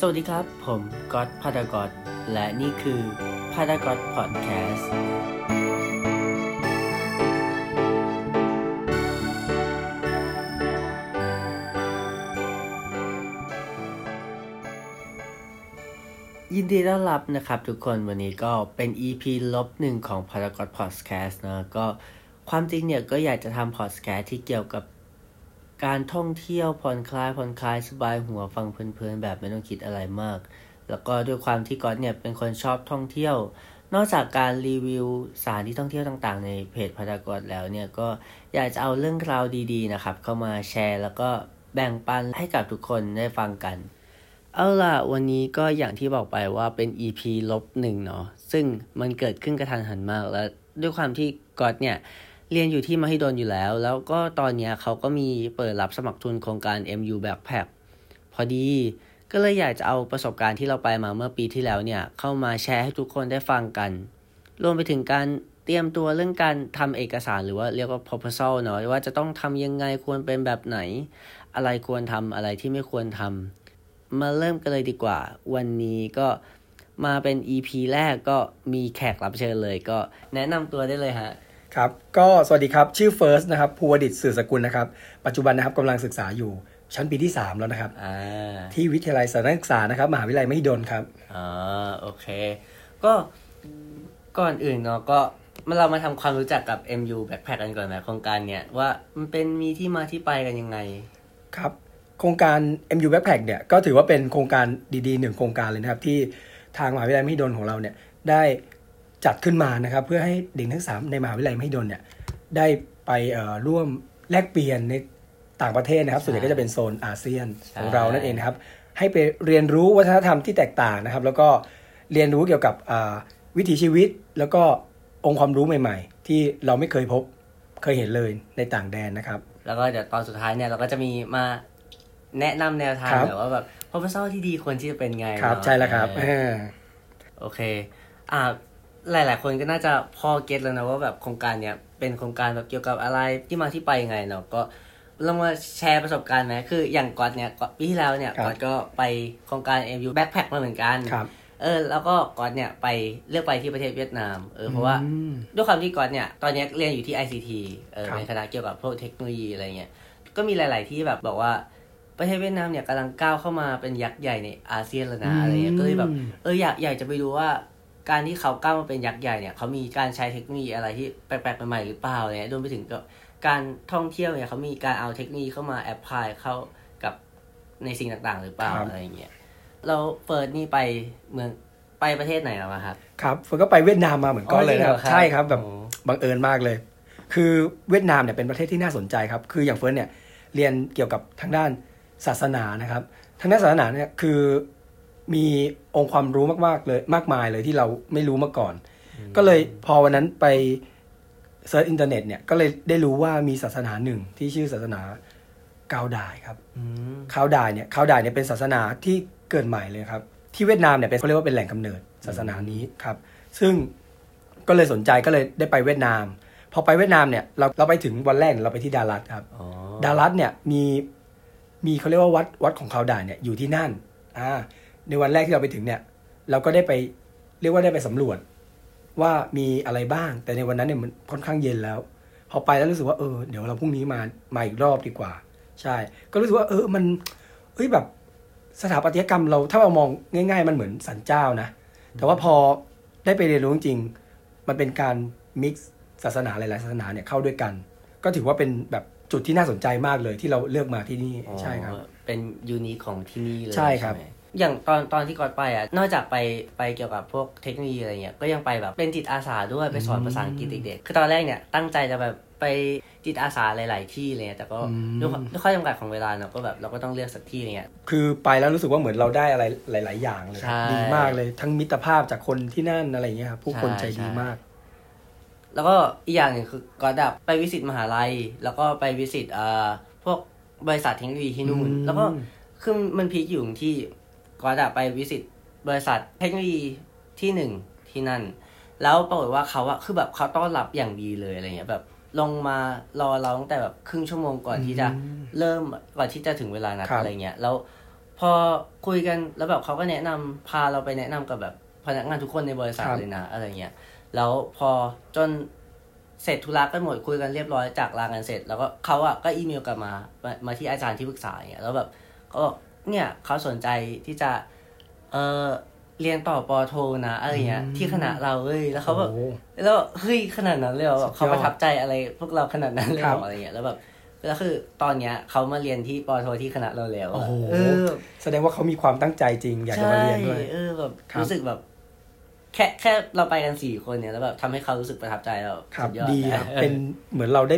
สวัสดีครับ ผมก๊อตพาดากอตและนี่คือพาดากอตพอดแคสต์ยินดีต้อนรับนะครับทุกคนวันนี้ก็เป็น EP ลบหนึ่งของพารากอนพอดแคสต์นะก็ความจริงเนี่ยก็อยากจะทำพอดแคสต์ที่เกี่ยวกับ การท่องเที่ยวผ่อนคลายผ่อนคลายสบายหัวฟังเพลินๆแบบไม่ต้องคิดอะไรมาก แล้วก็ด้วยความที่ก๊อตเนี่ยเป็นคนชอบท่องเที่ยว นอกจากการรีวิวสถานที่ท่องเที่ยวต่างๆ ในเพจพารากอนแล้วเนี่ยก็อยากจะเอาเรื่องราวดีๆนะครับ เข้ามาแชร์ แล้วก็แบ่งปันให้กับทุกคนได้ฟังกัน เอาล่ะวันนี้ก็อย่างที่บอกไปว่าเป็น EP ลบหนึ่งเนาะซึ่งมันเกิดขึ้นกระทันหันมากแล้วด้วยความที่ก๊อตเนี่ย เรียนอยู่ที่มหิดลอยู่แล้ว แล้วก็ตอนเนี้ยเขาก็มีเปิดรับสมัครทุนโครงการ MU Backpack พอดี ก็เลยอยากจะเอาประสบการณ์ที่เราไปมาเมื่อปีที่แล้วเนี่ย เข้ามาแชร์ให้ทุกคนได้ฟังกัน รวมไปถึงการเตรียมตัวเรื่องการทำเอกสารหรือว่าเรียกว่า proposal เนาะว่าจะต้องทำยังไงควรเป็นแบบไหน อะไรควรทำอะไรที่ไม่ควรทำมาเริ่มกันเลยดีกว่า วันนี้ก็มาเป็น EP แรกก็มีแขกรับเชิญเลย ก็แนะนำตัวได้เลยฮะ ครับก็สวัสดีครับ ชื่อเฟิร์สนะครับภูวดิตสื่อสกุลนะครับ ปัจจุบันนะครับกำลังศึกษาอยู่ชั้นปีที่ 3 แล้วนะครับอ่าที่วิทยาลัยสารศึกษานะครับ มหาวิทยาลัยมหิดลครับอ่าโอเค ก็ก่อนอื่นเนาะก็มาเรามาทำความรู้จักกับ MU Backpack กันก่อนนะโครงการเนี้ยว่ามันเป็นมีที่มาที่ไปกันยังไง ครับ โครงการ MU Backpack เนี่ยก็ถือว่าเป็นโครงการดีๆหนึ่งโครงการเลยนะครับ ที่ทางมหาวิทยาลัยมหิดลของเราเนี่ยได้ จัดขึ้นมานะครับ เพื่อให้เด็กทั้งสามในมหาวิทยาลัยมหิดลเนี่ยได้ไปเอ่อร่วมแลกเปลี่ยนในต่างประเทศนะครับ ส่วนใหญ่ก็จะเป็นโซนอาเซียนของเรานั่นเองนะครับ ให้ไปเรียนรู้วัฒนธรรมที่แตกต่างนะครับ แล้วก็เรียนรู้เกี่ยวกับอ่าวิถีชีวิต แล้วก็องค์ความรู้ใหม่ ๆ ที่เราไม่เคยพบเคยเห็นเลยในต่างแดนนะครับ แล้วก็เดี๋ยวตอนสุดท้ายเนี่ยเราก็จะมีมาแนะนำแนวทางครับแบบว่าแบบ proposal ที่ดีควรที่จะเป็นไงครับเนาะใช่แล้วครับเอออ่าโอเค อ่า หลาย ๆ คนก็น่าจะพอเก็ตแล้วนะว่าแบบโครงการเนี้ยเป็นโครงการแบบเกี่ยวกับอะไรที่มาที่ไปยังไงเนาะก็เรามาแชร์ประสบการณ์ไหมคืออย่างก๊อตเนี่ยก๊อตปีที่แล้วเนี่ยครับก๊อตก็ไปโครงการ MU Backpack มาเหมือนกันครับเออแล้วก็ก๊อตเนี่ยไปเลือกไปที่ประเทศเวียดนามเออเพราะว่าอืมด้วยความที่ก๊อตเนี่ยตอนเนี้ยเรียนอยู่ที่ ICT เออครับเป็นคณะเกี่ยวกับพวกเทคโนโลยีอะไรเงี้ยก็มีหลาย ๆ ที่แบบบอกว่าประเทศเวียดนามเนี่ยกำลังก้าวเข้ามาเป็นยักษ์ใหญ่ในอาเซียนแล้วนะอะไรเงี้ยก็เลยแบบเอออยากอยากจะไปดูว่า การที่เขาก้าวมาเป็นยักษ์ใหญ่เนี่ยเขามีการใช้เทคโนโลยีอะไรที่แปลกๆใหม่ๆหรือเปล่าเนี่ยรวมไปถึงกับการท่องเที่ยวเนี่ยเขามีการเอาเทคโนโลยีเข้ามาแอพพลายเข้ากับในสิ่งต่างๆ หรือเปล่าครับ อะไรอย่างเงี้ยแล้วเฟิร์สนี่ไปเมืองไปประเทศไหนมาครับ ครับเฟิร์สก็ไปเวียดนามมาเหมือนก๊อตเลยนะครับ อ๋อจริงเหรอครับใช่ครับแบบโอ้ บังเอิญมากเลย คือเวียดนามเนี่ยเป็นประเทศที่น่าสนใจครับ คืออย่างเฟิร์สเนี่ยเรียนเกี่ยวกับทางด้านศาสนานะครับ ทางด้านศาสนาเนี่ยคือ มีองค์ความรู้มากๆเลยมากมายเลยที่เราไม่รู้มาก่อน ก็เลยพอวันนั้นไป search อินเทอร์เน็ตเนี่ยก็เลยได้รู้ว่ามีศาสนาหนึ่งที่ชื่อศาสนากาวดายครับอืมคาวดายเนี่ยคาวดายเนี่ยเป็นศาสนาที่เกิดใหม่เลยครับ ที่เวียดนามเนี่ยเป็นเขาเรียกว่าเป็นแหล่งกำเนิดศาสนานี้ครับ ซึ่งก็เลยสนใจก็เลยได้ไปเวียดนาม พอไปเวียดนามเนี่ยเราเราไปถึงวันแรกเราไปที่ดารัตครับอ๋อดารัตเนี่ยมีมีเขาเรียกว่าวัดวัดของคาวดายเนี่ยอยู่ที่นั่นอ่า ในวันแรกที่เราไปถึงเนี่ย เราก็ได้ไปเรียกว่าได้ไปสำรวจ ว่ามีอะไรบ้าง แต่ในวันนั้นเนี่ยมันค่อนข้างเย็นแล้ว พอไปแล้วรู้สึกว่าเออเดี๋ยวเราพรุ่งนี้มามาอีกรอบดีกว่า ใช่ ก็รู้สึกว่าเออมันเอ้ยแบบสถาปัตยกรรมเราถ้าเรามองง่าย ๆ มันเหมือนสันเจ้านะ แต่ว่าพอได้ไปเรียนรู้จริงๆมันเป็นการมิกซ์ศาสนาหลายๆศาสนาเนี่ยเข้าด้วยกัน ก็ถือว่าเป็นแบบจุดที่น่าสนใจมากเลยที่เราเลือกมาที่นี่ใช่ครับอ๋อเป็นยูนิคของที่นี่เลยใช่ครับไหม อย่างตอนตอนที่ก่อนไปอะนอกจากไปไปเกี่ยวกับพวกเทคโนโลยีอะไรเงี้ยก็ยังไปแบบเป็นจิตอาสาด้วยไปสอนภาษาอังกฤษเด็กๆคือตอนแรกเนี่ยตั้งใจจะแบบไปจิตอาสาหลาย ๆ ที่เลย แต่ก็อืมด้วยความด้วยข้อจำกัดของเวลาเนาะก็แบบเราก็ต้องเลือกสักที่อะไรเงี้ยคือไปแล้วรู้สึกว่าเหมือนเราได้อะไรหลาย ๆ อย่างเลยใช่ดีมากเลยทั้งมิตรภาพจากคนที่นั่นอะไรอย่างเงี้ยครับผู้คนใช่ใจดีใช่มาก แล้วก็อีกอย่างหนึ่งคือก็ดับไปวิสิตมหาลัย แล้วก็ไปวิสิตเอ่อพวกบริษัทเทคโนโลยีที่นู่นอืมแล้วก็คือมันพีคอยู่ตรงที่ ก็ดับไปวิสิตบริษัทเทคโนโลยีที่หนึ่งที่นั่น แล้วปรากฏว่าเขาอะคือแบบเขาต้อนรับอย่างดีเลยอะไรเงี้ยแบบลงมารอเราตั้งแต่แบบครึ่งชั่วโมงก่อนที่จะเริ่มก่อนที่จะถึงเวลานัดครับอะไรเงี้ยแล้วพอคุยกันแล้วแบบเขาก็แนะนำพาเราไปแนะนำกับแบบพนักงานทุกคนในบริษัทครับเลยนะอะไรเงี้ยแล้วพอจนเสร็จธุระกันหมดคุยกันเรียบร้อยจากลากันเสร็จ แล้วก็เขาอะก็อีเมลกลับมามามาที่อาจารย์ที่ปรึกษาอย่างเงี้ยแล้วแบบก็บอก เนี่ยเขาสนใจที่จะเออเรียนต่อปอโทนะอะไรเงี้ยอืมที่คณะเราเว้ยแล้วเขาแบบโอ้แล้วเฮ้ยขนาดนั้นเลยเหรอแบบสุดยอดเขาประทับใจอะไรพวกเราขนาดนั้นเลยเหครัรบออะไรเงี้ยแล้วแบบแล้วคือตอนเนี้ยเขามาเรียนที่ปอโทที่คณะเราแล้วอะโอ้โหเออแสดงว่าเขามีความตั้งใจจริง อยากจะมาเรียนด้วยใช่เออแบบครับรู้สึกแบบ แค่แค่เราไปกันสี่คนเนี่ยแล้วแบบทำให้เขารู้สึกประทับใจแล้วครับสุยอดีครับออเป็นเหมือนเราได้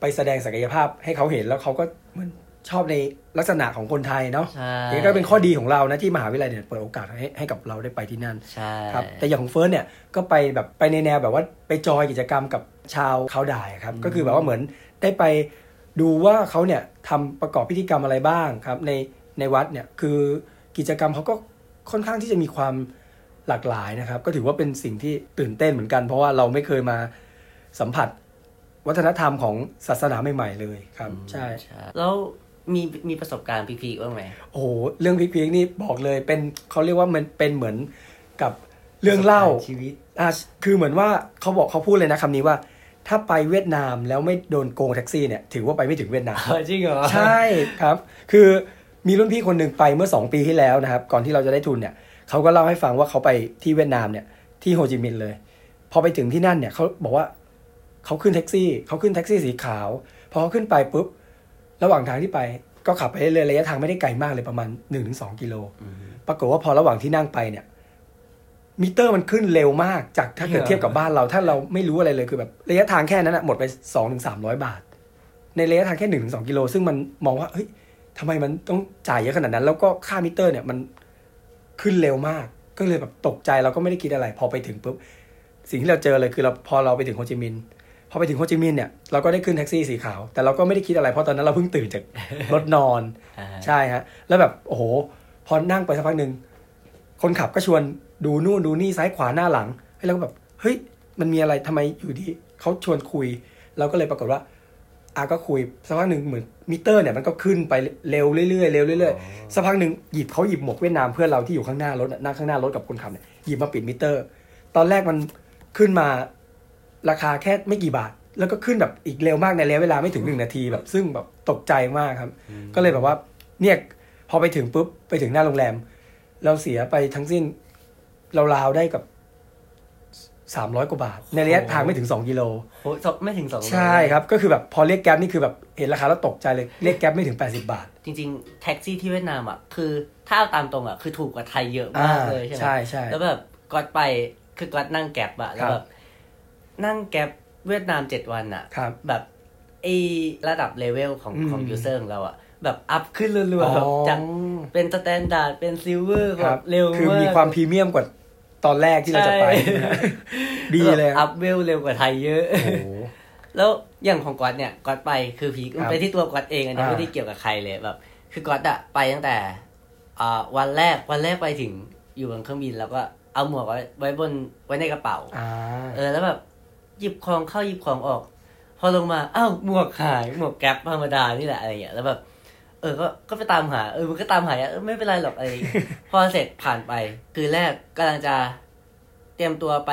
ไปแสดงศักยภาพให้เขาเห็นแล้วเขาก็เหมือน ชอบในลักษณะของคนไทยเนาะใช่นี่ก็เป็นข้อดีของเรานะที่มหาวิทยาลัยเนี่ยเปิดโอกาสให้ให้กับเราได้ไปที่นั่นใช่ครับแต่อย่างของเฟิร์สเนี่ยก็ไปแบบไปในแนวแบบว่าไปจอยกิจกรรมกับชาวเขาด่ายครับก็คือแบบว่าเหมือนได้ไปดูว่าเขาเนี่ยทำประกอบพิธีกรรมอะไรบ้างครับในในวัดเนี่ยคือกิจกรรมเขาก็ค่อนข้างที่จะมีความหลากหลายนะครับ ก็ถือว่าเป็นสิ่งที่ตื่นเต้นเหมือนกัน เพราะว่าเราไม่เคยมาสัมผัสวัฒนธรรมของศาสนาใหม่ๆเลยครับ ใช่ แล้ว มีมีประสบการณ์พีคๆบ้างไหมโอ้โหเรื่องพีคๆนี่บอกเลยเป็นเขาเรียกว่ามันเป็นเหมือนกับเรื่องเล่าชีวิตอะคือเหมือนว่าเขาบอกเขาพูดเลยนะคำนี้ว่า ถ้าไปเวียดนามแล้วไม่โดนโกงแท็กซี่เนี่ยถือว่าไปไม่ถึงเวียดนามจริงเหรอใช่ครับ คือมีรุ่นพี่คนหนึ่งไปเมื่อ 2 ปีที่แล้วนะครับ ก่อนที่เราจะได้ทุนเนี่ยเขาก็เล่าให้ฟังว่าเขาไปที่เวียดนามเนี่ยที่โฮจิมินห์เลย พอไปถึงที่นั่นเนี่ยเขาบอกว่าเขาขึ้นแท็กซี่เขาขึ้นแท็กซี่สีขาวพอเขาขึ้นไปปุ๊บ ระหว่างทางที่ไปก็ขับไปเรื่อยๆระยะทางไม่ได้ไกลมากเลยประมาณ1-2กิโล ปรากฏว่าพอระหว่างที่นั่งไปเนี่ย มิเตอร์มันขึ้นเร็วมากจากถ้าเกิดเหรอเทียบกับบ้านเรา ถ้าเราไม่รู้อะไรเลยคือแบบระยะทางแค่นั้นนะหมดไปสองถึงสามร้อยบาท ในระยะทางแค่หนึ่งถึงสองกิโล ซึ่งมันมองว่าเฮ้ยทำไมมันต้องจ่ายเยอะขนาดนั้น แล้วก็ค่ามิเตอร์เนี่ยมันขึ้นเร็วมาก ก็เลยแบบตกใจเราก็ไม่ได้คิดอะไร พอไปถึงปุ๊บสิ่งที่เราเจอเลยคือเราพอเราไปถึงโฮจิมินห์พ อไปถึงโฮจิมินห์เนี่ยเราก็ได้ขึ้นแท็กซี่สีขาว แต่เราก็ไม่ได้คิดอะไรเพราะตอนนั้นเราเพิ่งตื่นจากรถนอนอ่าใช่ฮะแล้วแบบโอ้โหพอนั่งไปสักพักหนึ่งคนขับก็ชวนดูนู่นดูนี่ซ้ายขวาหน้าหลังให้เราก็แบบเฮ้ยมันมีอะไรทำไมอยู่ดีเขาชวนคุย เราก็เลยปรากฏว่าอาก็คุยสักพักหนึ่งเหมือนมิเตอร์เนี่ยมันก็ขึ้นไปเร็วเรื่อยๆเร็วเรื่อยๆสักพักหนึ่งหยิบเขาหยิบหมวกเวียดนามเพื่อนเราที่อยู่ข้างหน้ารถน่ะนั่งข้างหน้ารถกับคนขับเนี่ยหยิบมาปิดมิเตอร์ ตอนแรกมันขึ้นมา ราคาแค่ไม่กี่บาท แล้วก็ขึ้นแบบอีกเร็วมากในระยะเวลาไม่ถึงหนึ่งนาทีแบบ ซึ่งแบบตกใจมากครับ ก็เลยแบบว่า เนี่ยพอไปถึงปุ๊บไปถึงหน้าโรงแรม เราเสียไปทั้งสิ้นราวๆได้กับสามร้อยกว่าบาท ในระยะทางไม่ถึงสองกิโลโหสองไม่ถึงสองร้อยใช่ครับ ก็คือแบบพอเรียก Grab นี่คือแบบเห็นราคาแล้วตกใจเลยเรียก Grab ไม่ถึงแปดสิบบาท จริง ๆ แท็กซี่ที่เวียดนามอะคือถ้าเอาตามตรงอะคือถูกกว่าไทยเยอะมากเลยใช่ไหมใช่ใช่แล้วแบบก๊อตไปคือก๊อตนั่ง Grab อะแล้วแบบ นั่ง Grab เวียดนามเจ็ดวันอะครับแบบไอระดับเลเวลของอืมของ user ของเราอะแบบ up ขึ้นรัวอ๋อๆแบบจากเป็น standard เป็น silver ครับแบบเร็วคือมากมีความพรีเมียมกว่าตอนแรกที่เราจะไปใช่ดีเลยแบบอัพเวลเร็วกว่าไทยเยอะโอ้โหแล้วอย่างของก๊อตเนี่ยก๊อตไปคือพีคครับไปที่ตัวก๊อตเองอันนี้อ่าไม่ได้เกี่ยวกับใครเลยแบบ คือก๊อตอะไปตั้งแต่อ่าวันแรกวันแรกไปถึงอยู่บนเครื่องบินแล้วก็เอาหมวกไว้ไว้บนไว้ในกระเป๋าอ่าเออแล้วแบบ หยิบของเข้าหยิบของออก พอลงมาอ้าวหมวกหายหมวกแก๊ปธรรมดานี่แหละอะไรอย่างเงี้ยแล้วแบบเออก็ก็ไปตามหาเออมันก็ตามหาเออไม่เป็นไรหรอกอะไรอย่างเงี้ยพอเสร็จผ่านไป คือแรกกำลังจะเตรียมตัวไป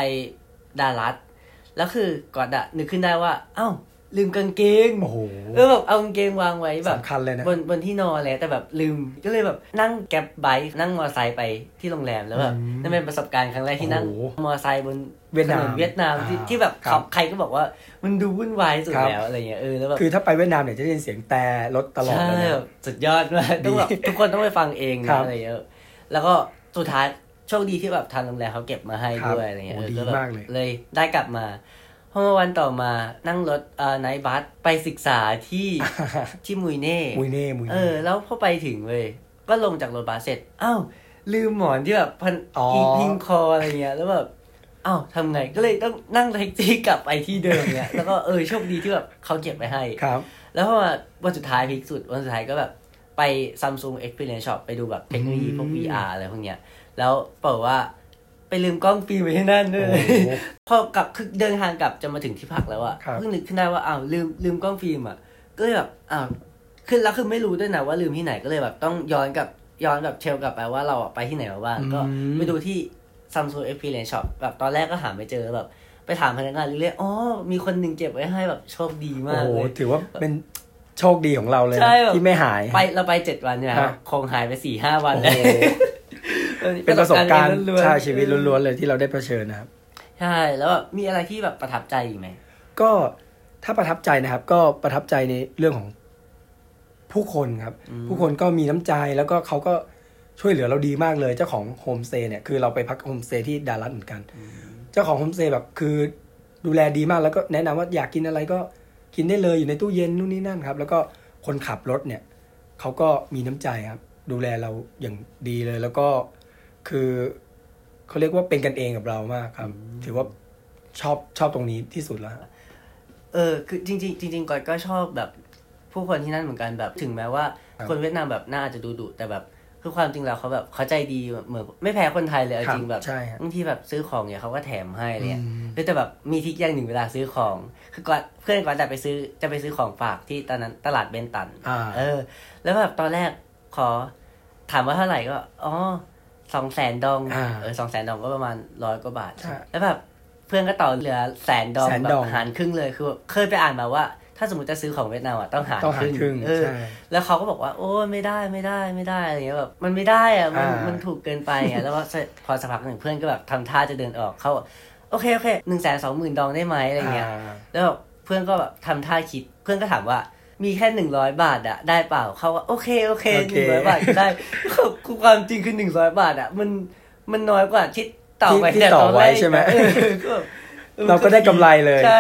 ดารัสแล้วคือก่อนอะนึกขึ้นได้ว่า เอ้า ลืมกางเกงโอ้โหเออแบบเอากางเกงวางไว้แบบสำคัญเลยนะบนบนที่นอนเลยแต่แบบลืมก็เลยแบบนั่งแกร็บไบค์นั่งมอเตอร์ไซค์ไปที่โรงแรมแล้วแบบอืมนั่นเป็นประสบการณ์ครั้งแรกที่นั่งโอ้โหมอเตอร์ไซค์บนเวียดนามถนนเวียดนามที่อ่าที่แบบครับใครก็บอกว่ามันดูวุ่นวายสุดครับแล้วอะไรเงี้ยเออแล้วแบบคือถ้าไปเวียดนามเนี่ยจะได้ยินเสียงแต่รถตลอดใช่เลยนะแบบสุดยอดมากต้องแบบทุกคนต้องไปฟังเองครันะบอะไรเงี้ยแล้วก็สุดท้ายโชคดีที่แบบทางโรงแรมเขาเก็บมาให้ครับด้วยอะไรเงี้ยโอ้เออดีก็แบบมากเลยเลยได้กลับมา พอมาวันต่อมานั่งรถเอ่อไนท์บัสไปศึกษาที่ที่มุยเน่มุยเน่มุยเอเน่อ แล้วพอไปถึงเลย ก็ลงจากรถบัสเสร็จอ้าวลืมหมอนที่แบบพันอ๋ออี พิงคออะไรเงี้ยแล้วแบบอ้าวทำไงก็เลยต้องนั่งแท็กซี่กลับไปที่เดิมเนี่ยแล้วก็เออโชคดีที่แบบเขาเก็บไปให้ ครับ แล้วพอมาวันสุดท้าย peak สุดวันสุดท้ายก็แบบไป Samsung Experience Shop ไปดูแบบเทคโนโลยีพวก อืม VR อะไรพวกเนี้ย แล้วบอกว่า ไปลืมกล้องฟิล์มไว้ที่นั่นด้วยโอ้โหพอกลับคือเดินทางกลับจะมาถึงที่พักแล้วอะครับเพิ่งนึกขึ้นได้ว่าอ้าวลืมลืมกล้องฟิล์มอะก็เลยแบบอ้าวคือแล้วคือไม่รู้ด้วยนะว่าลืมที่ไหนก็เลยแบบต้องย้อนกลับย้อนแบบ trail กลับไปว่าเราอะไปที่ไหนมาบ้างอืมก็ไปดูที่ Samsung Experience Shop แบบตอนแรกก็หาไม่เจอแบบไปถามพนักงานเรื่อยๆอ๋อ มีคนหนึ่งเก็บไว้ให้แบบโชคดีโอ้มากโหเลย ถือว่าเป็นโชคดีของเราเลยนะใช่แบบที่ไม่หาย ไปเราไปเจ็ดวันเนี่ยคครัรับบคงหายไปสี่ห้าวันโอ้โห เป็นประสบการณ์ล้วนๆใช่ชีวิตล้วนๆเลยที่เราได้เผชิญนะครับ ใช่ แล้วแบบมีอะไรที่แบบประทับใจอีกไหม ก็ถ้าประทับใจนะครับ ก็ประทับใจในเรื่องของผู้คนครับ ผู้คนก็มีน้ำใจแล้วก็เขาก็ช่วยเหลือเราดีมากเลยเจ้าของโฮมสเตย์เนี่ยคือเราไปพักโฮมสเตย์ที่ดาลัดเหมือนกัน เจ้าของโฮมสเตย์แบบคือดูแลดีมากแล้วก็แนะนำว่าอยากกินอะไรก็กินได้เลยอยู่ในตู้เย็นนู่นนี่นั่นครับ แล้วก็คนขับรถเนี่ยเขาก็มีน้ำใจครับ ดูแลเราอย่างดีเลย แล้วก็ คือเขาเรียกว่าเป็นกันเองกับเรามากครับ ถือว่าชอบชอบตรงนี้ที่สุดแล้วเออคือจริงๆจริงๆก่อนก็ชอบแบบผู้คนที่นั่นเหมือนกันแบบถึงแม้ว่าครับคนเวียดนามแบบน่าจะดูดุแต่แบบคือความจริงแล้วเขาแบบเขาใจดีเหมือนไม่แพ้คนไทยเลยเอาครับจริงแบบใช่ครับบางทีแบบซื้อของเนี่ยเขาก็แถมให้อะไรเลยอืมหรือแต่แบบมีทริกอย่างหนึ่งเวลาซื้อของ คือก่อนเพื่อนก่อนจะไปซื้อจะไปซื้อของฝากที่ตอนนั้นตลาดเบนตันอ่าเออ แล้วแบบตอนแรกขอถามว่าเท่าไหร่ก็อ๋อ สองแสนดองอ่าเออสองแสนดองก็ประมาณร้อยกว่าบาทใช่แล้วแบบเพื่อนก็ต่อเหลือแสนดองแสนแบดอบงหารครึ่งเลยคือเคยไปอ่านมาว่าถ้าสมมติจะซื้อของเวียดนามอะต้องหารต้องหารครึ่งเออใช่แล้วเขาก็บอกว่า โอ้ยไม่ได้ไม่ได้ไม่ได้อะไรเงี้ยแบบมันไม่ได้อะมันอ่ามัมันถูกเกินไปอะแล้วก็พอสักพักหนึ่งเพื่อนก็แบบทำท่าจะเดินออกเขาบอกโอเคโอเคหนึ่งแสนสองหมื่นดองได้ไหมอะไรเงี้ยอ่าแล้วแบบเพื่อนก็แบบทำท่าคิดเพื่อนก็ถามว่า มีแค่หนึ่งร้อยบาทอะได้เปล่าเขาว่าโอเคโอเคโอหเค นึ่งร้อยบาทได้คือความจริงคือหนึ่งร้อยบาทอะมันมันน้อยกว่าที่ต่อไปที่แต่ต่อตนไว้แรกใช่ไหมเออก็แบบออเราก็ได้กำไรเลย ใช่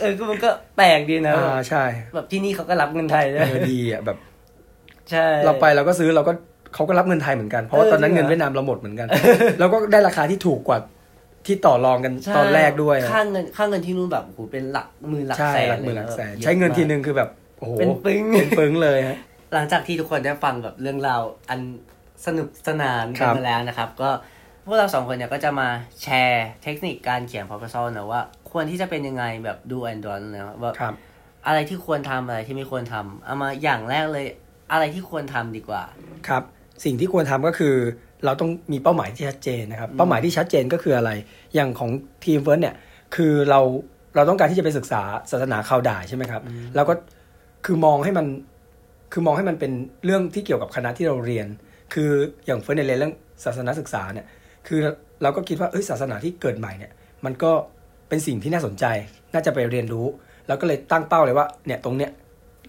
เออก็มันก็แปลกดีนะอ่าใช่แบบที่นี่เขาก็รับเงินไทยด้วยเออดีอะแบบใช่ เราไปเราก็ซื้อเราก็เขาก็รับเงินไทยเหมือนกันเพราะว่าเออตอนนั้นจริเงิงนเหรอเวียดนามเราหมดเหมือนกัน แล้วก็ได้ราคาที่ถูกกว่า ที่ต่อรองกันใช่ตอนแรกด้วยค่าเงินค่าเงินที่นู่นแบบโอ้โหเป็นหลักหมื่นหลักใช่แสนหลักหมื่นหลักแสนยอะใช้เงินมากทีนึงคือแบบโอ้โหเป็นปึ้งเป็นปึ้งเลยฮะหลังจากที่ทุกคนได้ฟังแบบเรื่องราวอันสนุกสนานครักันบมาแล้วนะครับ ก็พวกเราสองคนเนี่ยก็จะมาแชร์เทคนิคการเขียน proposal นะว่าควรที่จะเป็นยังไงแบบดูแอนดอนนะครับว่าครับอะไรที่ควรทำอะไรที่ไม่ควรทำเอามาอย่างแรกเลยอะไรที่ควรทำดีกว่า ครับ สิ่งที่ควรทำก็คือ เราต้องมีเป้าหมายที่ชัดเจนนะครับ เป้าหมายที่ชัดเจนก็คืออะไร อย่างของทีมเฟิร์สเนี่ย คือเราเราต้องการที่จะไปศึกษาศาสนาคาวด่ายใช่ไหมครับเราก็คือมองให้มันคือมองให้มันเป็นเรื่องที่เกี่ยวกับคณะที่เราเรียน คืออย่างเฟิร์สเนี่ยเรียนเรื่องศาสนาศึกษาเนี่ย คือเราก็คิดว่าเอ้ยศาสนาที่เกิดใหม่เนี่ย มันก็เป็นสิ่งที่น่าสนใจ น่าจะไปเรียนรู้แล้วก็เลยตั้งเป้าเลยว่า เนี่ยตรงเนี้ย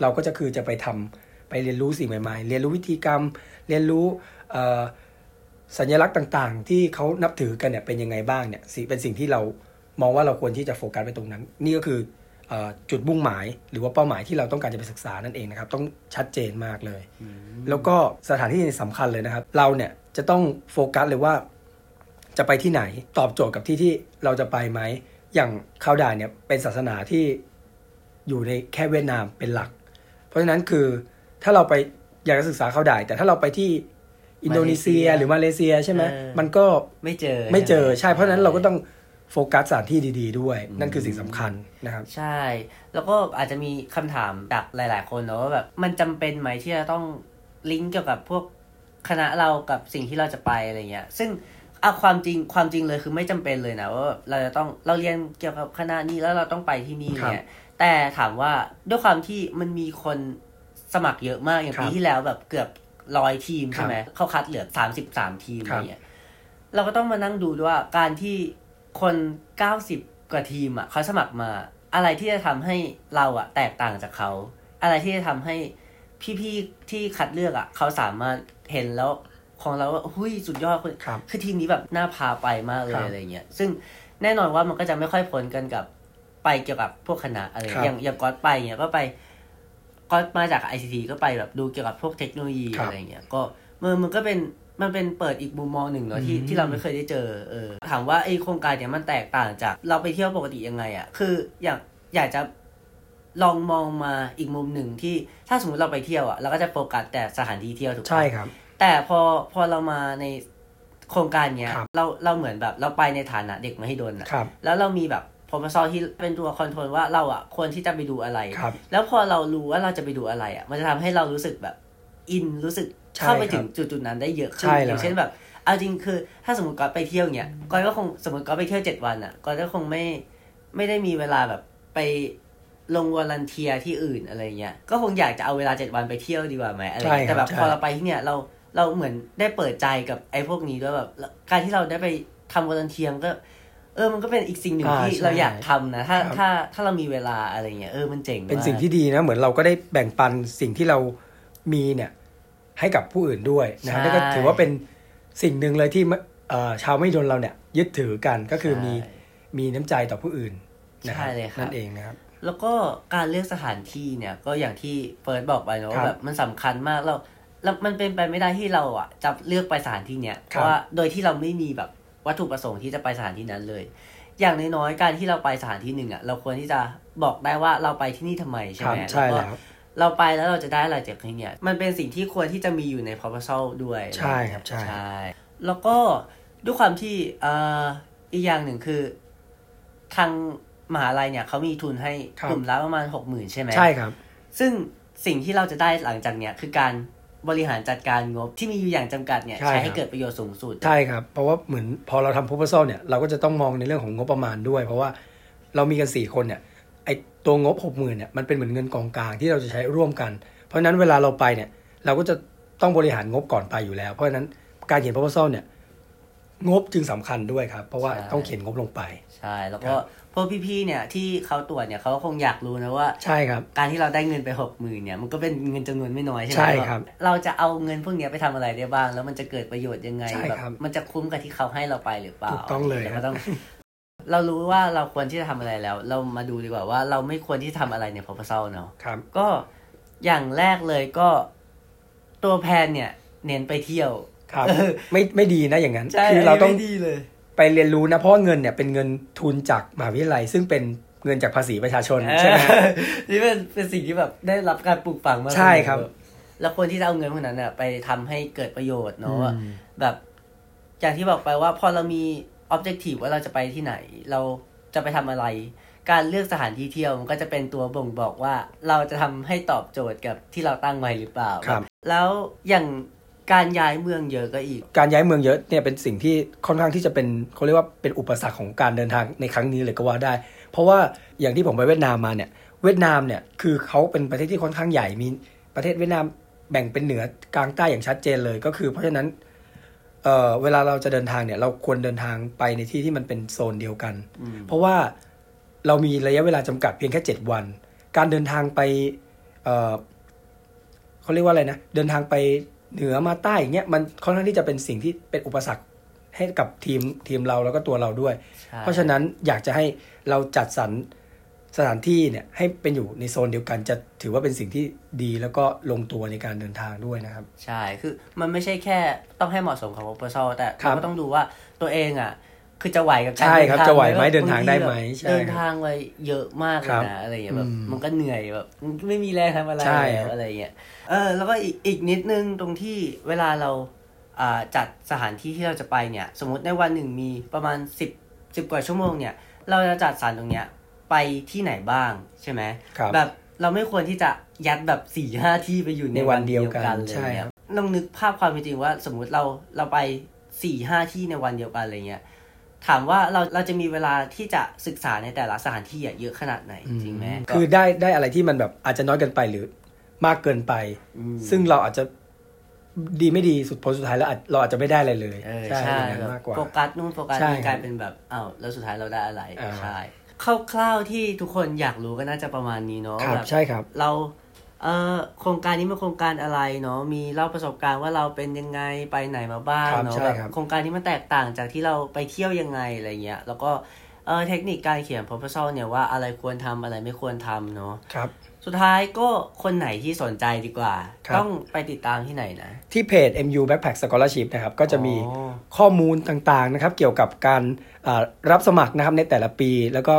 เราก็จะคือจะไปทำไปเรียนรู้สิ่งใหม่ ๆ เรียนรู้พิธีกรรม เรียนรู้เอ่อ สัญลักษณ์ต่างๆ ที่เขานับถือกันเนี่ยเป็นยังไงบ้างเนี่ยสิเป็นสิ่งที่เรามองว่าเราควรที่จะโฟกัสไปตรงนั้น นี่ก็คือเออจุดมุ่งหมายหรือว่าเป้าหมายที่เราต้องการจะไปศึกษานั่นเองนะครับ ต้องชัดเจนมากเลย แล้วก็สถานที่สำคัญเลยนะครับ เราเนี่ยจะต้องโฟกัสเลยว่า จะไปที่ไหนตอบโจทย์กับที่ที่เราจะไปไหมอย่างคาวดายเนี่ยเป็นศาสนาที่อยู่ในแค่เวียดนามเป็นหลัก เพราะฉะนั้นคือถ้าเราไปอยากจะศึกษาคาวดายแต่ถ้าเราไปที่ อินโดนีเซียมาเลเซียหรือมาเลเซียใช่ไหมเออมันก็ไม่เจอไม่เจอใช่ใช่ไหมเพราะฉะนั้นเราก็ต้องโฟกัสสถานที่ดีๆด้วย นั่นคือสิ่งสำคัญนะครับ ใช่ แล้วก็อาจจะมีคำถามจากหลาย ๆ คนเนอะว่าแบบมันจำเป็นไหมที่จะต้องลิงก์เกี่ยวกับพวกคณะเรากับสิ่งที่เราจะไปอะไรเงี้ย ซึ่งเอาความจริงความจริงเลยคือไม่จำเป็นเลยนะว่าแบบเราจะต้องเราเรียนเกี่ยวกับคณะนี้แล้วเราต้องไปที่นี่เนี่ยแต่ถามว่าด้วยความที่มันมีคนสมัครเยอะมากอย่างครับปีที่แล้วแบบเกือบ ร้อยทีมครับใช่ไหมเขาคัดเหลือสามสิบสามทีมคอะรัไรบเงี้ยเราก็ต้องมานั่งดูด้วยว่าการที่คนเก้าสิบกว่าทีมอะเขาสมัครมา อะไรที่จะทำให้เราอะแตกต่างจากเขา อะไรที่จะทำให้พี่ๆที่คัดเลือกอะเขาสามารถเห็นแล้วของเราว่าหุ้ยสุดยอดคนครับคือทีมนี้แบบน่าพาไปมากเลครัยบอะไรเงี้ยซึ่งแน่นอนว่ามันก็จะไม่ค่อยพ้นกันกับไปเกี่ยวกับพวกคณะอะไรครับอย่างอย่างก๊อตไปเงี้ยก็ไป ก๊อตมาจากไอซีทีก็ไปแบบดูเกี่ยวกับพวกเทคโนโลยีครับอะไรเงี้ยก็มันมันก็เป็นมันเป็นเปิดอีกมุมมองหนึ่งเนาะที่อืมที่เราไม่เคยได้เจอเออถามว่าไอโครงการเนี้ยมันแตกต่างจากเราไปเที่ยวปกติยังไงอะ่ะคืออยากอยากจะลองมองมาอีกมุมหนึ่งที่ถ้าสมมติเราไปเที่ยวอะ่ะเราก็จะโฟกัสแต่สถานที่เที่ยวถูกปะใช่ครับ แต่พอพอเรามาในโครงการเนี้ยครับเราเราเหมือนแบบเราไปในฐานะเด็กมหิดลอะครับแล้วเรามีแบบ พอมาซอที่เป็นตัว control ว่าเราอะควรที่จะไปดูอะไรครับแล้วพอเรารู้ว่าเราจะไปดูอะไรอะ มันจะทำให้เรารู้สึกแบบ in รู้สึกใช่เข้าไปครับถึงจุดจุดๆนั้นได้เยอะขึ้นใช่แล้วย่างเช่นแบบเอาจริงคือ ถ้าสมมติก็ไปเที่ยวเนี่ยก็ก็คงสมมติก็ไปเที่ยวเจ็ดวันอะก็ก็คงไม่ไม่ได้มีเวลาแบบไปลง volunteer ที่อื่นอะไรเงี้ยก็คงอยากจะเอาเวลาเจ็ดวันไปเที่ยวดีกว่าไหมอะไรใช่เงี้ยครับแต่แบบใช่พอเราไปที่เนี่ยเราเราเหมือนได้เปิดใจกับไอ้พวกนี้ด้วยแบบการที่เราได้ไปทำวอลันเทียมนก็ เออมันก็เป็นอีกสิ่งหนึ่งอ่าที่ใช่เราอยากทำนะ ถ้าครับถ้าถ้าเรามีเวลาอะไรเงี้ยเออมันเจ๋งเป็นมากสิ่งที่ดีนะ เหมือนเราก็ได้แบ่งปันสิ่งที่เรามีเนี่ย ให้กับผู้อื่นด้วยนะครับใช่นั่นก็ถือว่าเป็นสิ่งหนึ่งเลยที่เอ่อชาวไม่ดนเราเนี่ยยึดถือกันก็คือมีใช่มีน้ำใจต่อผู้อื่นนะครัใช่บเลยครับนั่นเองนะครับ แล้วก็การเลือกสถานที่เนี่ยก็อย่างที่เฟิร์สบอกไปเนอะครับว่าแบบมันสำคัญมากเราแล้วมันเป็นไปไม่ได้ที่เราอะจะเลือกไปสถานที่เนี้ยเพครับราะว่าโดยที่เราไม่มีแบบ วัตถุประสงค์ที่จะไปสถานที่นั้นเลย อย่างน้อยๆการที่เราไปสถานที่หนึ่งอะเราควรที่จะบอกได้ว่าเราไปที่นี่ทำไมใช่ครัไหบมใช่แล้วก็แล้วเราไปแล้วเราจะได้อะไรจากที่เนี่ยมันเป็นสิ่งที่ควรที่จะมีอยู่ใน proposal ด้วยใช่ครับใช่ใช่แล้วก็ด้วยความที่เอ่ออีกอย่างหนึ่งคือ ทางมหาลัยเนี่ยเขามีทุนให้ครับกลุ่มละประมาณหกหมื่นใช่ไหมใช่ครับ ซึ่งสิ่งที่เราจะได้หลังจากเนี้ยคือการ บริหารจัดการงบที่มีอยู่อย่างจำกัดเนี่ยใช่ใช้ให้ครับเกิดประโยชน์สูงสุด ใช่ครับ เพราะว่าเหมือนพอเราทำ proposal เนี่ยเราก็จะต้องมองในเรื่องของงบประมาณด้วย เพราะว่าเรามีกันสี่คนเนี่ยไอตัวงบหกหมื่นเนี่ยมันเป็นเหมือนเงินกองกลางที่เราจะใช้ร่วมกัน เพราะฉะนั้นเวลาเราไปเนี่ยเราก็จะต้องบริหารงบก่อนไปอยู่แล้ว เพราะฉะนั้นการเขียน proposal เนี่ย งบจึงสำคัญด้วยครับ เพราะว่าใช่ต้องเขียนงบลงไป ใช่ แล้วก็พวกพี่ๆเนี่ยที่เขาตรวจเนี่ยเขาก็คงอยากรู้นะว่า ใช่ครับ การที่เราได้เงินไปหกหมื่นเนี่ยมันก็เป็นเงินจำนวนไม่น้อยใช่ไหมใช่ครับว่าเราจะเอาเงินพวกเนี้ยไปทำอะไรได้บ้าง แล้วมันจะเกิดประโยชน์ยังไงใช่แบบครับมันจะคุ้มกับที่เขาให้เราไปหรือเปล่าถูกต้องเลยราครัก็บต้อง เรารู้ว่าเราควรที่จะทำอะไรแล้ว เรามาดูดีกว่าว่าเราไม่ควรที่จะทำอะไรใน proposal เนาะครับ ก็อย่างแรกเลยก็ตัวแพนเนี่ย เน้นไปเที่ยว ครับไม่ไม่ดีนะอย่างนั้นใช่คือเราต้องไม่ดีเลยไปเรียนรู้นะเพราะว่าเงินเนี่ยเป็นเงินทุนจากมหาวิทยาลัย ซึ่งเป็นเงินจากภาษีประชาชนใช่ไหมเออนี่เป็นเป็นสิ่งที่แบบได้รับการปลูกฝังมาใช่ครับ แล้วควรที่จะเอาเงินพวกนั้นน่ะไปทำให้เกิดประโยชน์เนาะว่าอืมแบบอย่างที่บอกไปว่าพอเรามี objective ว่าเราจะไปที่ไหน เราจะไปทำอะไร การเลือกสถานที่เที่ยวมันก็จะเป็นตัวบ่งบอกว่าเราจะทำให้ตอบโจทย์กับที่เราตั้งไว้หรือเปล่าครับแล้วอย่าง การย้ายเมืองเยอะก็อีก การย้ายเมืองเยอะเนี่ยเป็นสิ่งที่ค่อนข้างที่จะเป็นเขาเรียกว่าเป็นอุปสรรคของการเดินทางในครั้งนี้เลยก็ว่าได้ เพราะว่าอย่างที่ผมไปเวียดนามมาเนี่ย เวียดนามเนี่ยคือเขาเป็นประเทศที่ค่อนข้างใหญ่มีประเทศเวียดนามแบ่งเป็นเหนือกลางใต้อย่างชัดเจนเลยก็คือ เพราะฉะนั้นเอ่อเวลาเราจะเดินทางเนี่ย เราควรเดินทางไปในที่ที่มันเป็นโซนเดียวกันอืมเพราะว่าเรามีระยะเวลาจำกัดเพียงแค่เจ็ดวัน การเดินทางไปเอ่อเขาเรียกว่าอะไรนะเดินทางไป เหนือมาใต้อย่างเงี้ยมันค่อนข้างที่จะเป็นสิ่งที่เป็นอุปสรรคให้กับทีมทีมเราแล้วก็ตัวเราด้วยใช่เพราะฉะนั้นอยากจะให้เราจัดสรรสถานที่เนี่ยให้เป็นอยู่ในโซนเดียวกันจะถือว่าเป็นสิ่งที่ดีแล้วก็ลงตัวในการเดินทางด้วยนะครับ ใช่คือมันไม่ใช่แค่ต้องให้เหมาะสมกับ proposal แต่ครับเราก็ต้องดูว่าตัวเองอะ คือจะไหวกับการใช่ครับเดินทางจะไหวไหมแบบเดินทางได้ไหมบทีใช่แบบเดินทางไปเยอะมากเลครัยบนะอะไรอย่างเงี้ยแบบอืมมันก็เหนื่อยแบบไม่มีแรงทำอะไรใช่แล้วอะไรอย่างเงี้ยเออแล้วก็อีกอีกนิดนึงตรงที่เวลาเราอ่าจัดสถานที่ที่เราจะไปเนี่ย สมมติในวันหนึ่งมีประมาณสิบสิบกว่าชั่วโมงเนี่ย เราจะจัดสรรตรงเนี้ยไปที่ไหนบ้างใช่ไหมครับแบบเราไม่ควรที่จะยัดแบบสี่ห้าที่ไปอยู่ในในวันเดียวกันเลยใช่เนี่ครัยบลองนึกภาพความเป็นจริงว่า สมมุติเราเราไปสี่ห้าที่ในวันเดียวกันอะไรเงี้ย ถามว่าเราเราจะมีเวลาที่จะศึกษาในแต่ละสถานที่อะเยอะขนาดไหนจริงไหมคือได้ได้อะไรที่มันแบบอาจจะน้อยเกินไปหรือมากเกินไปมซึ่งเราอาจจะดีไม่ดีสุดผลสุดท้ายแล้วอาจเราอาจจะไม่ได้อะไรเลยเออใช่ใช่อย่างนั้นแบบมากกว่าโฟกัสนู่นโฟกัสใช่นี่ครับกลายเป็นแบบอ้าวแล้วสุดท้ายเราได้อะไรอ่าใช่คร่าวๆที่ทุกคนอยากรู้ก็น่าจะประมาณนี้เนาะครับแบบใช่ครับ เรา เอ่อโครงการนี้เป็นโครงการอะไรเนาะมีเล่าประสบการณ์ว่าเราเป็นยังไงไปไหนมาบ้างครับเนาะใช่แบบครับโครงการนี้มันแตกต่างจากที่เราไปเที่ยวยังไงอะไรเงี้ย แล้วก็เออเทคนิคการเขียน proposal เนี่ยว่าอะไรควรทำอะไรไม่ควรทำเนาะครับ สุดท้ายก็คนไหนที่สนใจดีกว่าครับต้องไปติดตามที่ไหนนะ ที่เพจ MU Backpack Scholarship นะครับ ก็จะมีอ๋อข้อมูลต่างๆนะครับ เกี่ยวกับการอ่ารับสมัครนะครับในแต่ละปีแล้วก็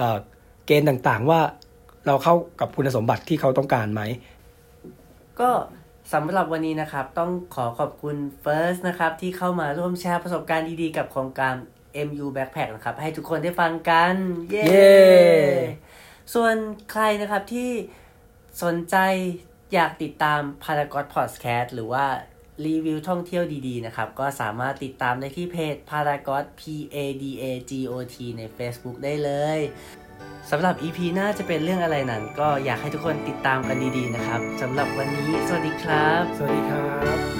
อ่าเกณฑ์ต่างๆว่า เราเข้ากับคุณสมบัติที่เขาต้องการไหม ก็สำหรับวันนี้นะครับ ต้องขอขอบคุณ First นะครับ ที่เข้ามาร่วมแชร์ประสบการณ์ดีๆ กับโครงการ MU Backpack นะครับ ให้ทุกคนได้ฟังกัน เย้เย้ส่วนใครนะครับที่สนใจอยากติดตาม Paragon Podcast หรือว่ารีวิวท่องเที่ยวดีๆ นะครับ ก็สามารถติดตามได้ที่เพจ Paragon P A D A G O T ใน Facebook ได้เลย สำหรับ EP หน้าจะเป็นเรื่องอะไรนั้น ก็อยากให้ทุกคนติดตามกันดีๆนะครับสำหรับวันนี้ สวัสดีครับ สวัสดีครับ